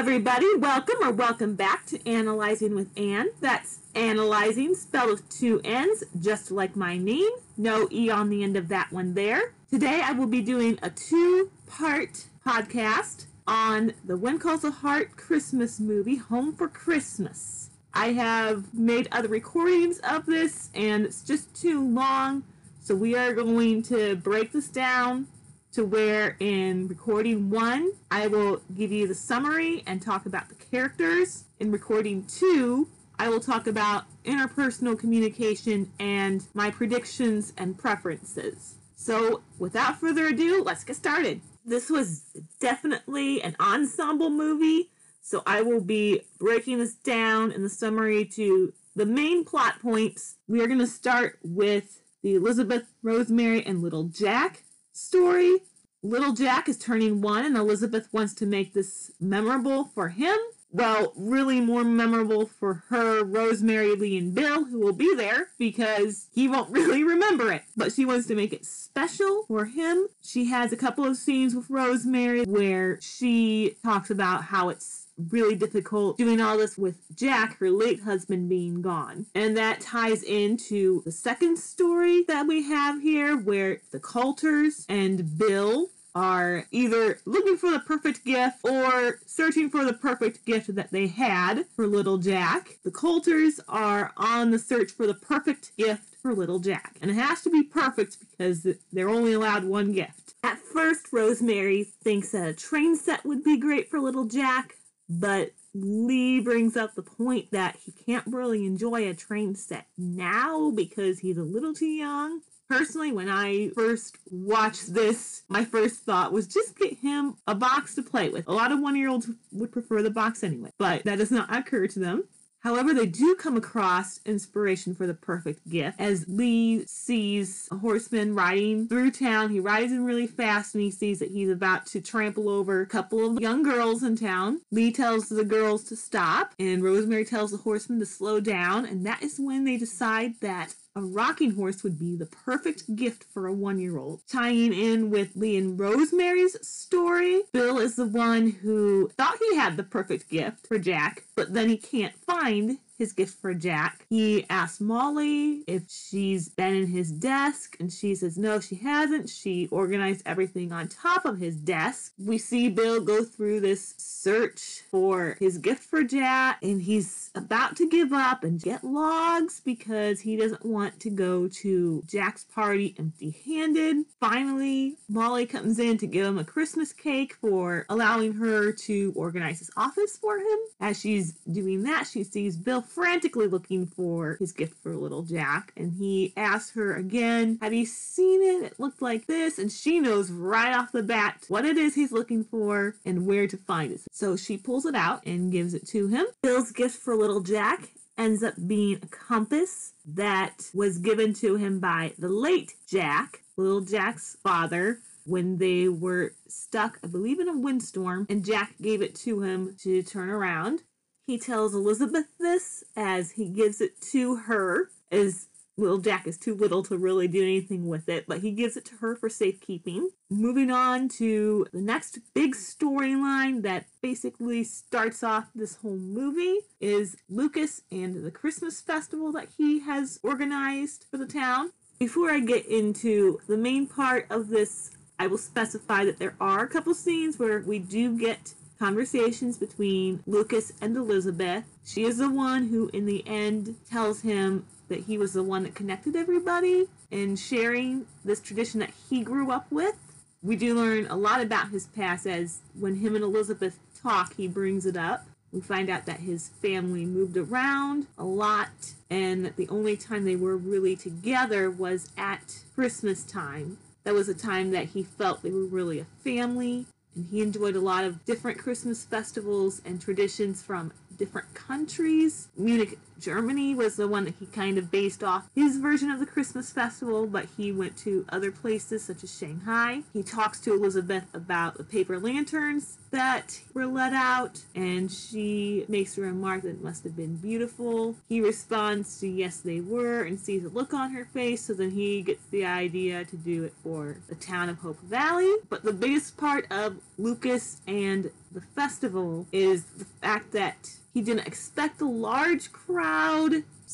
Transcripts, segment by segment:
everybody. Welcome or welcome back to Annalyzing with Ann. That's analyzing spelled with two N's, just like my name. No E on the end of that one there. Today I will be doing a two part podcast on the When Calls the Heart Christmas movie, Home for Christmas. I have made other recordings of this and it's just too long, so we are going to break this down to where in recording one, I will give you the summary and talk about the characters. In recording two, I will talk about interpersonal communication and my predictions and preferences. So, without further ado, let's get started. This was definitely an ensemble movie, so I will be breaking this down in the summary to the main plot points. We are going to start with the Elizabeth, Rosemary, and Little Jack story. Little Jack is turning one, and Elizabeth wants to make this memorable for him. Well, really more memorable for her, Rosemary, Lee, and Bill, who will be there because he won't really remember it. But she wants to make it special for him. She has a couple of scenes with Rosemary where she talks about how it's really difficult doing all this with Jack, her late husband, being gone. And that ties into the second story that we have here, where the Coulters and Bill are either looking for the perfect gift or searching for the perfect gift that they had for little Jack. The Coulters are on the search for the perfect gift for little Jack. And it has to be perfect because they're only allowed one gift. At first, Rosemary thinks that a train set would be great for little Jack, but Lee brings up the point that he can't really enjoy a train set now because he's a little too young. Personally, when I first watched this, my first thought was just get him a box to play with. A lot of one year olds would prefer the box anyway, but that does not occur to them. However, they do come across inspiration for the perfect gift as Lee sees a horseman riding through town. He rides in really fast and he sees that he's about to trample over a couple of young girls in town. Lee tells the girls to stop and Rosemary tells the horseman to slow down, and that is when they decide that a rocking horse would be the perfect gift for a one year old. Tying in with Lee and Rosemary's story, Bill is the one who thought he had the perfect gift for Jack, but then he can't find his gift for Jack. He asks Molly if she's been in his desk, and she says no, she hasn't. She organized everything on top of his desk. We see Bill go through this search for his gift for Jack, and he's about to give up and get logs because he doesn't want to go to Jack's party empty handed. Finally, Molly comes in to give him a Christmas cake for allowing her to organize his office for him. As she's doing that, she sees Bill frantically looking for his gift for little Jack, and he asks her again, Have you seen it? It looked like this. And she knows right off the bat what it is he's looking for and where to find it. So she pulls it out and gives it to him. Bill's gift for little Jack ends up being a compass that was given to him by the late Jack, little Jack's father, when they were stuck, I believe, in a windstorm, and Jack gave it to him to turn around. He tells Elizabeth this as he gives it to her, as little Jack is too little to really do anything with it, but he gives it to her for safekeeping. Moving on to the next big storyline that basically starts off this whole movie is Lucas and the Christmas festival that he has organized for the town. Before I get into the main part of this, I will specify that there are a couple scenes where we do get conversations between Lucas and Elizabeth. She is the one who, in the end, tells him that he was the one that connected everybody and sharing this tradition that he grew up with. We do learn a lot about his past as when him and Elizabeth talk, he brings it up. We find out that his family moved around a lot and that the only time they were really together was at Christmas time. That was a time that he felt they were really a family and he enjoyed a lot of different Christmas festivals and traditions from different countries. Munich, Germany was the one that he kind of based off his version of the Christmas festival, but he went to other places such as Shanghai. He talks to Elizabeth about the paper lanterns that were let out, and she makes a remark that it must have been beautiful. He responds to yes, they were, and sees a look on her face, so then he gets the idea to do it for the town of Hope Valley. But the biggest part of Lucas and the festival is the fact that he didn't expect a large crowd,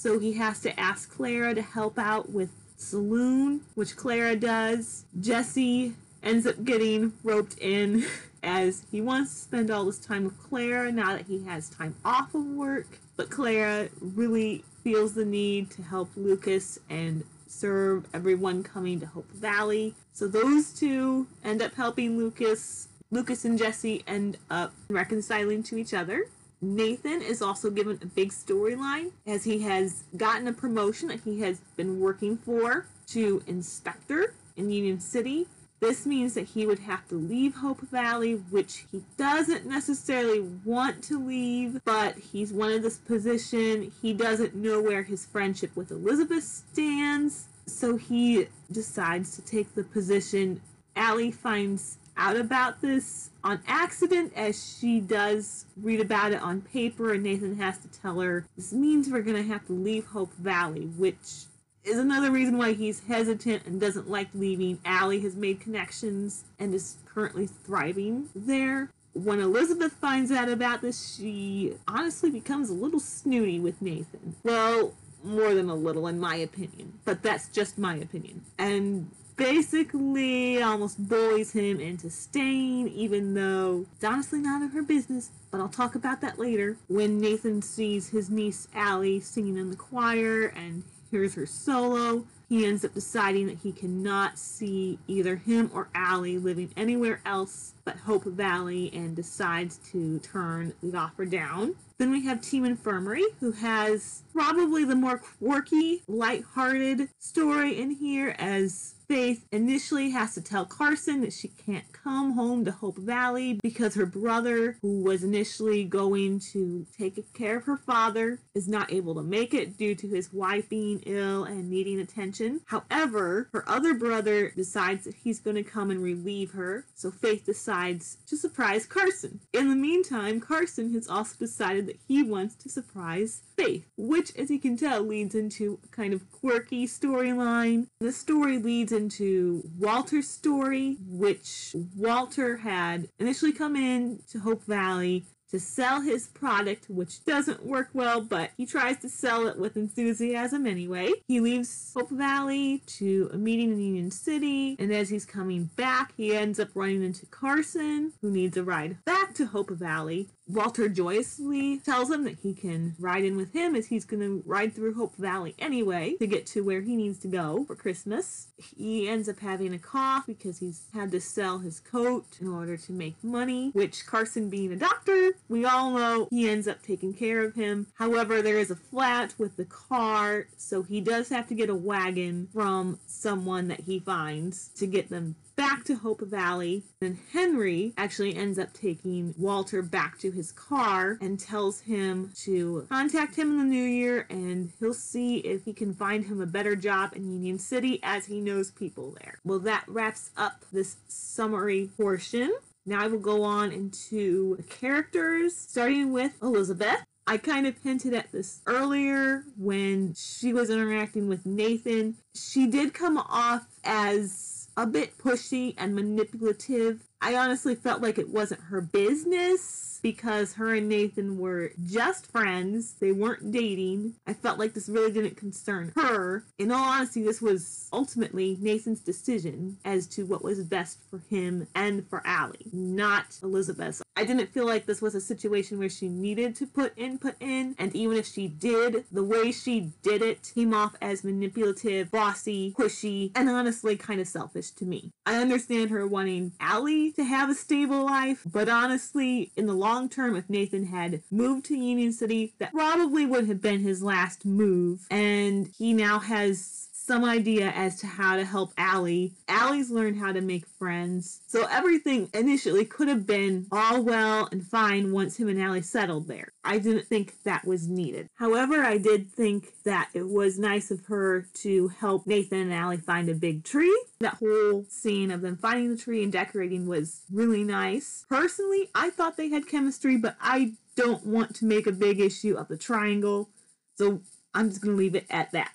so he has to ask Clara to help out with saloon, which Clara does. Jesse ends up getting roped in as he wants to spend all this time with Clara now that he has time off of work. But Clara really feels the need to help Lucas and serve everyone coming to Hope Valley. So those two end up helping Lucas. Lucas and Jesse end up reconciling to each other. Nathan is also given a big storyline as he has gotten a promotion that he has been working for to inspector in Union City. This means that he would have to leave Hope Valley, which he doesn't necessarily want to leave, but he's wanted this position. He doesn't know where his friendship with Elizabeth stands, so he decides to take the position. Allie finds out about this on accident as she does read about it on paper, and Nathan has to tell her this means we're going to have to leave Hope Valley, which is another reason why he's hesitant and doesn't like leaving. Allie has made connections and is currently thriving there. When Elizabeth finds out about this, she honestly becomes a little snooty with Nathan. Well, more than a little, in my opinion. But that's just my opinion. And basically almost bullies him into staying, even though it's honestly none of her business. But I'll talk about that later. When Nathan sees his niece Allie singing in the choir and hears her solo, he ends up deciding that he cannot see either him or Allie living anywhere else but Hope Valley and decides to turn the offer down. Then we have Team Infirmary, who has probably the more quirky, light-hearted story in here as Faith initially has to tell Carson that she can't come home to Hope Valley because her brother, who was initially going to take care of her father, is not able to make it due to his wife being ill and needing attention. However, her other brother decides that he's going to come and relieve her, so Faith decides to surprise Carson. In the meantime, Carson has also decided that he wants to surprise Faith, which, as you can tell, leads into a kind of quirky storyline. The story leads into Walter's story, which Walter had initially come in to Hope Valley to sell his product, which doesn't work well, but he tries to sell it with enthusiasm anyway. He leaves Hope Valley to a meeting in Union City, and as he's coming back, he ends up running into Carson, who needs a ride back to Hope Valley. Walter joyously tells him that he can ride in with him as he's going to ride through Hope Valley anyway to get to where he needs to go for Christmas. He ends up having a cough because he's had to sell his coat in order to make money, which Carson being a doctor, we all know he ends up taking care of him. However, there is a flat with the car, so he does have to get a wagon from someone that he finds to get them back to Hope Valley. Then Henry actually ends up taking Walter back to his car and tells him to contact him in the new year and he'll see if he can find him a better job in Union City as he knows people there. Well, that wraps up this summary portion. Now I will go on into characters, starting with Elizabeth. I kind of hinted at this earlier when she was interacting with Nathan. She did come off as a bit pushy and manipulative. I honestly felt like it wasn't her business because her and Nathan were just friends. They weren't dating. I felt like this really didn't concern her. In all honesty, this was ultimately Nathan's decision as to what was best for him and for Allie, not Elizabeth's. I didn't feel like this was a situation where she needed to put input in, and even if she did, the way she did it came off as manipulative, bossy, pushy, and honestly kind of selfish to me. I understand her wanting Allie to have a stable life, but honestly, in the long term, if Nathan had moved to Union City, that probably would have been his last move, and he now has some idea as to how to help Allie. Allie's learned how to make friends. So everything initially could have been all well and fine once him and Allie settled there. I didn't think that was needed. However, I did think that it was nice of her to help Nathan and Allie find a big tree. That whole scene of them finding the tree and decorating was really nice. Personally, I thought they had chemistry, but I don't want to make a big issue of the triangle. So I'm just going to leave it at that.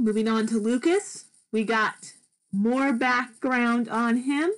Moving on to Lucas, we got more background on him.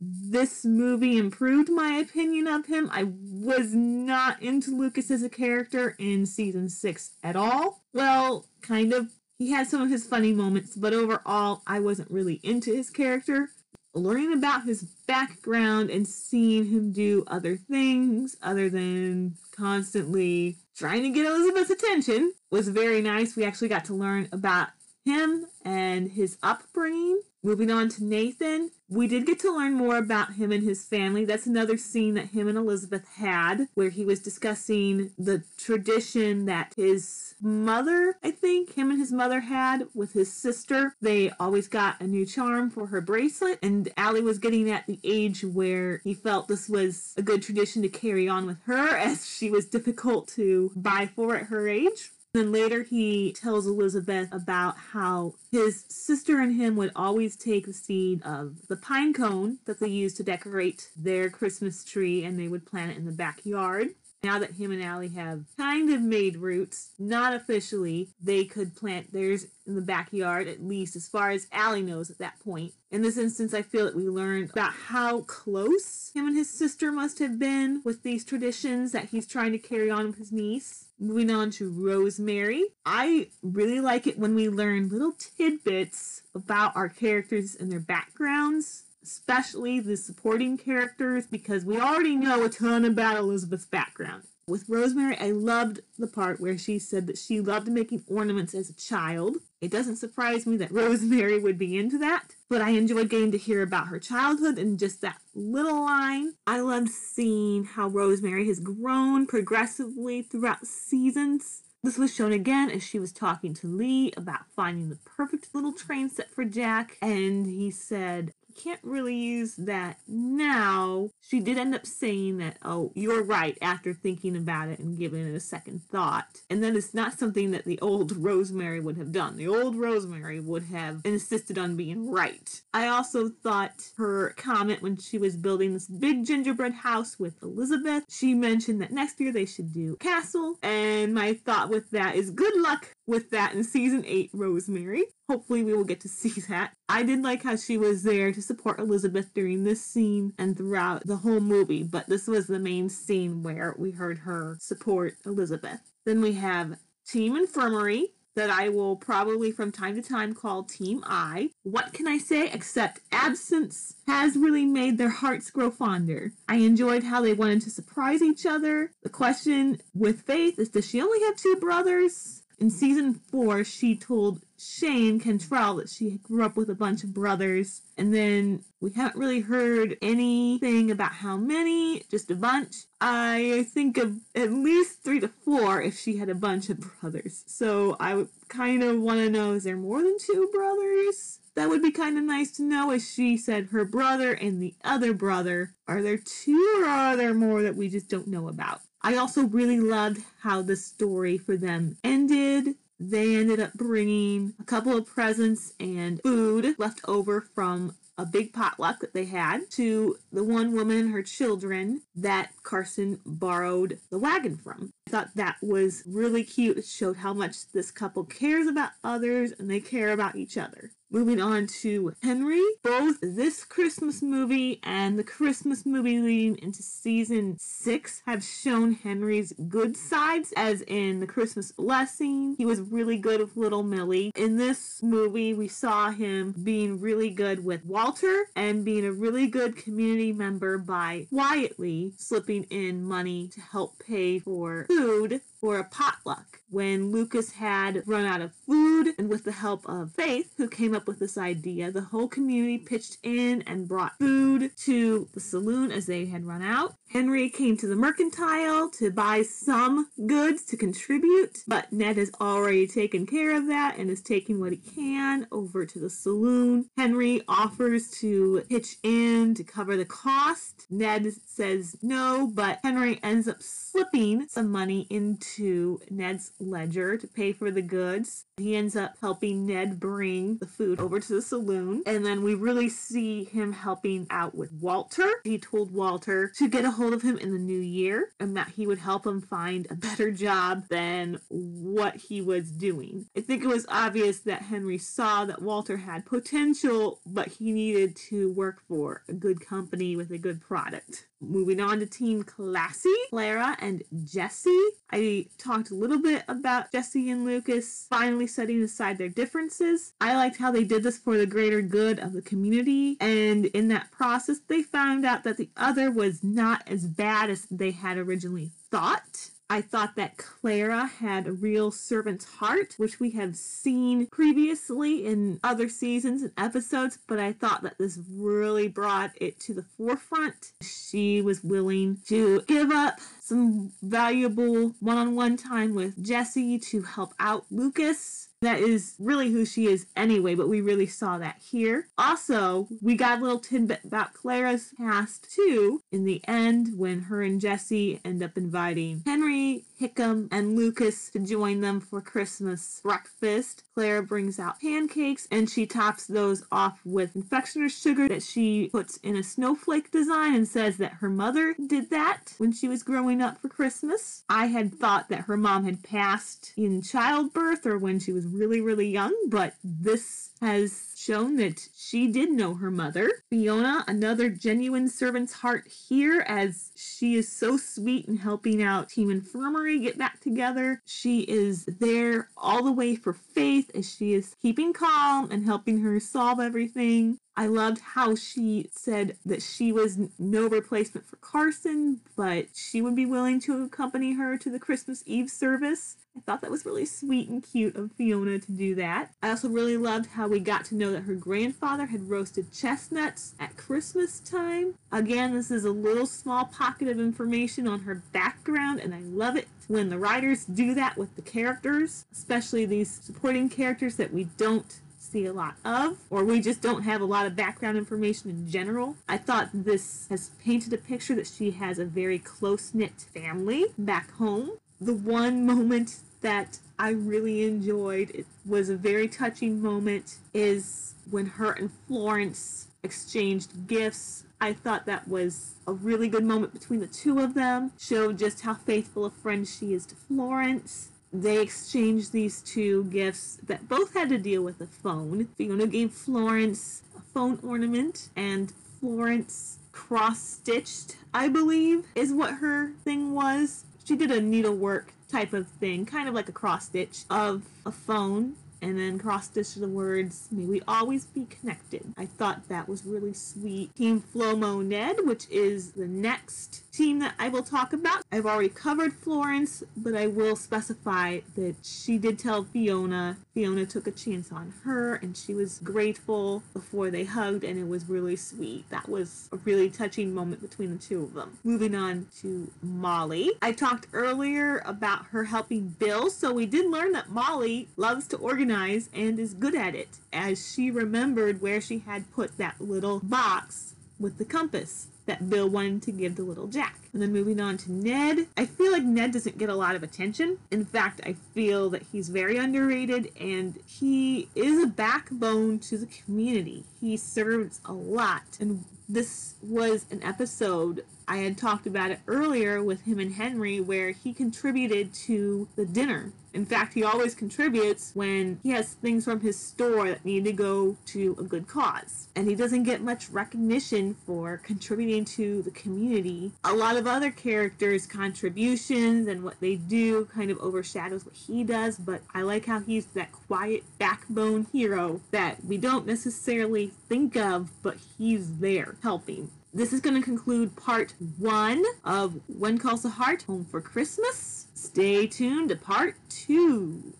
this movie improved my opinion of him. I was not into Lucas as a character in season six at all. Well, kind of. He had some of his funny moments, but overall, I wasn't really into his character. Learning about his background and seeing him do other things other than constantly trying to get Elizabeth's attention was very nice. We actually got to learn about him and his upbringing. Moving on to Nathan, we did get to learn more about him and his family. That's another scene that him and Elizabeth had where he was discussing the tradition that his mother, I think, him and his mother had with his sister. They always got a new charm for her bracelet, and Allie was getting at the age where he felt this was a good tradition to carry on with her as she was difficult to buy for at her age. Then later he tells Elizabeth about how his sister and him would always take the seed of the pine cone that they used to decorate their Christmas tree and they would plant it in the backyard. Now that him and Allie have kind of made roots, not officially, they could plant theirs in the backyard, at least as far as Allie knows at that point. In this instance, I feel that we learned about how close him and his sister must have been with these traditions that he's trying to carry on with his niece. Moving on to Rosemary. I really like it when we learn little tidbits about our characters and their backgrounds, especially the supporting characters, because we already know a ton about Elizabeth's background. With Rosemary, I loved the part where she said that she loved making ornaments as a child. It doesn't surprise me that Rosemary would be into that, but I enjoyed getting to hear about her childhood and just that little line. I loved seeing how Rosemary has grown progressively throughout seasons. This was shown again as she was talking to Lee about finding the perfect little train set for Jack, and he said, can't really use that now. She did end up saying that, oh, you're right, after thinking about it and giving it a second thought. And that is not something that the old Rosemary would have done. The old Rosemary would have insisted on being right. I also thought her comment when she was building this big gingerbread house with Elizabeth, she mentioned that next year they should do castle. And my thought with that is good luck with that in season 8 Rosemary. Hopefully, we will get to see that. I did like how she was there to support Elizabeth during this scene and throughout the whole movie, but this was the main scene where we heard her support Elizabeth. Then we have Team Infirmary, that I will probably from time to time call Team I. What can I say except absence has really made their hearts grow fonder. I enjoyed how they wanted to surprise each other. The question with Faith is does she only have two brothers? In season four, she told Shane Cantrell that she grew up with a bunch of brothers, and then we haven't really heard anything about how many, just a bunch. I think of at least three to four if she had a bunch of brothers. So I would kind of want to know is there more than two brothers? That would be kind of nice to know as she said her brother and the other brother. Are there two or are there more that we just don't know about? I also really loved how the story for them ended. They ended up bringing a couple of presents and food left over from a big potluck that they had to the one woman and her children that Carson borrowed the wagon from. I thought that was really cute. It showed how much this couple cares about others and they care about each other. Moving on to Henry, both this Christmas movie and the Christmas movie leading into season six have shown Henry's good sides, as in the Christmas blessing. He was really good with little Millie. In this movie, we saw him being really good with Walter and being a really good community member by quietly slipping in money to help pay for food for a potluck when Lucas had run out of food, and with the help of Faith, who came up with this idea, the whole community pitched in and brought food to the saloon as they had run out. Henry came to the mercantile to buy some goods to contribute, but Ned has already taken care of that and is taking what he can over to the saloon. Henry offers to pitch in to cover the cost. Ned says no, but Henry ends up slipping some money into Ned's ledger to pay for the goods. He ends up helping Ned bring the food over to the saloon, and then we really see him helping out with Walter. He told Walter to get a hold of him in the new year and that he would help him find a better job than what he was doing. I think it was obvious that Henry saw that Walter had potential, but he needed to work for a good company with a good product. Moving on to Team Classy, Clara and Jesse. I talked a little bit about Jesse and Lucas finally setting aside their differences. I liked how they did this for the greater good of the community, and in that process, they found out that the other was not as bad as they had originally thought. I thought that Clara had a real servant's heart, which we have seen previously in other seasons and episodes, but I thought that this really brought it to the forefront. She was willing to give up some valuable one on one time with Jesse to help out Lucas that is really who she is anyway, but we really saw that here. Also, we got a little tidbit about Clara's past too in the end when her and Jesse end up inviting Henry, Hickam, and Lucas to join them for Christmas breakfast. Clara brings out pancakes and she tops those off with confectioner's sugar that she puts in a snowflake design and says that her mother did that when she was growing up for Christmas. I had thought that her mom had passed in childbirth or when she was really, really young, but this has shown that she did know her mother. Fiona, another genuine servant's heart here, as she is so sweet in helping out Team Infirmary get back together. She is there all the way for Faith as she is keeping calm and helping her solve everything. I loved how she said that she was no replacement for Carson, but she would be willing to accompany her to the Christmas Eve service. I thought that was really sweet and cute of Fiona to do that. I also really loved how we got to know that her grandfather had roasted chestnuts at Christmas time. Again, this is a little small pocket of information on her background, and I love it when the writers do that with the characters, especially these supporting characters that we don't see a lot of, or we just don't have a lot of background information in general. I thought this has painted a picture that she has a very close knit family back home. The one moment that I really enjoyed, it was a very touching moment, is when her and Florence exchanged gifts. I thought that was a really good moment between the two of them, showed just how faithful a friend she is to Florence they exchanged these two gifts that both had to deal with a phone. Fiona gave Florence a phone ornament, and Florence cross stitched, I believe, is what her thing was. She did a needlework type of thing, kind of like a cross stitch of a phone and then cross stitch the words, May we always be connected. I thought that was really sweet. Team Flomo Ned, which is the next team that I will talk about. I've already covered Florence, but I will specify that she did tell Fiona. Fiona took a chance on her and she was grateful before they hugged, and it was really sweet. That was a really touching moment between the two of them. Moving on to Molly. I talked earlier about her helping Bill, so we did learn that Molly loves to organize and is good at it, as she remembered where she had put that little box with the compass that Bill wanted to give to little Jack. And then moving on to Ned. I feel like Ned doesn't get a lot of attention. In fact, I feel that he's very underrated and he is a backbone to the community. He serves a lot. And this was an episode I had talked about it earlier with him and Henry where he contributed to the dinner in fact, he always contributes when he has things from his store that need to go to a good cause. And he doesn't get much recognition for contributing to the community. A lot of other characters' contributions and what they do kind of overshadows what he does, but I like how he's that quiet backbone hero that we don't necessarily think of, but he's there helping. This is going to conclude part one of When Calls the Heart Home for Christmas. Stay tuned to part two.